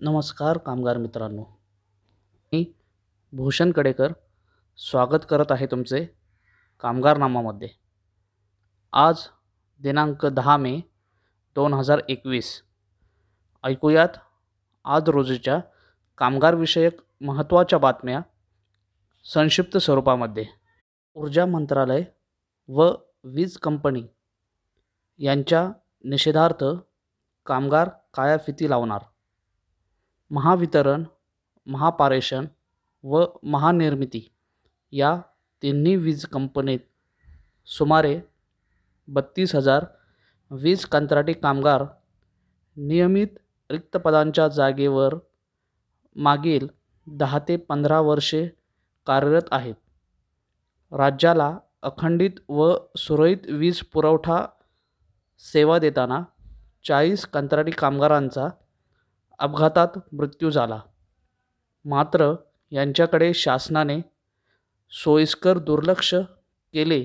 नमस्कार कामगार मित्रांनो. मी भूषण कडेकर स्वागत करत आहे तुमचे कामगारनामामध्ये. आज दिनांक दहा मे दोन हजार एकवीस. ऐकूयात आज रोजीच्या कामगारविषयक महत्त्वाच्या बातम्या संक्षिप्त स्वरूपामध्ये. ऊर्जा मंत्रालय व वीज कंपनी यांच्या निषेधार्थ कामगार कायाफिती लावणार. महावितरण महापारेषण व महानिर्मिती या तिन्ही वीज कंपनीत सुमारे बत्तीस हजार वीज कंत्राटी कामगार नियमित रिक्त पदांच्या जागेवर मागील दहा ते पंधरा वर्षे कार्यरत आहेत. राज्याला अखंडित व सुरळीत वीज पुरवठा सेवा देताना चाळीस कंत्राटी कामगारांचा अपघातात मृत्यू झाला. मात्र यांच्याकडे शासनाने सोयीस्कर दुर्लक्ष केले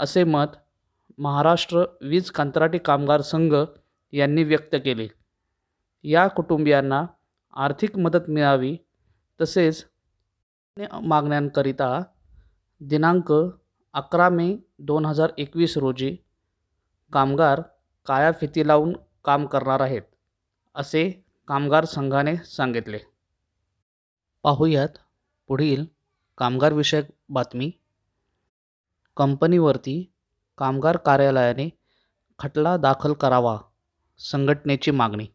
असे मत महाराष्ट्र वीज कंत्राटी कामगार संघ यांनी व्यक्त केले. या कुटुंबियांना आर्थिक मदत मिळावी तसेच मागण्यांकरिता दिनांक अकरा मे दोन हजार एकवीस रोजी कामगार काळ्या फिती लावून काम करणार आहेत असे कामगार संघाने सांगितले. पाहूयात पुढील कामगारविषयक बातमी. कंपनीवरती कामगार कार्यालयाने खटला दाखल करावा संघटनेची मागणी.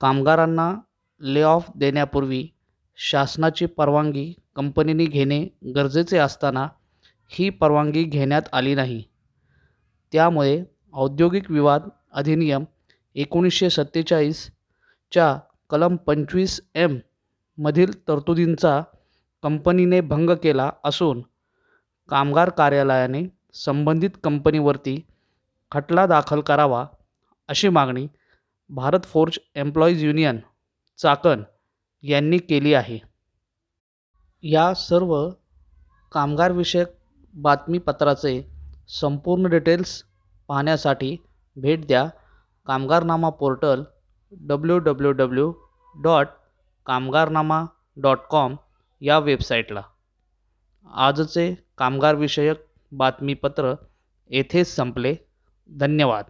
कामगारांना ले ऑफ देण्यापूर्वी शासनाची परवानगी कंपनीने घेणे गरजेचे असताना ही परवानगी घेण्यात आली नाही. त्यामुळे औद्योगिक विवाद अधिनियम एकोणीसशे सत्तेचाळीस च्या कलम पंचवीस एम मधील तरतुदींचा कंपनीने भंग केला असून कामगार कार्यालयाने संबंधित कंपनीवरती खटला दाखल करावा अशी मागणी Bharat Forge Employees Union Chakan यांनी केली आहे. या सर्व कामगारविषयक बातमीपत्राचे संपूर्ण डिटेल्स पाहण्यासाठी भेट द्या. Kamgarnama portal W W W dot Kamgarnama dot com या वेबसाईटला आजचे कामगारविषयक बातमीपत्र येथेच संपले. धन्यवाद.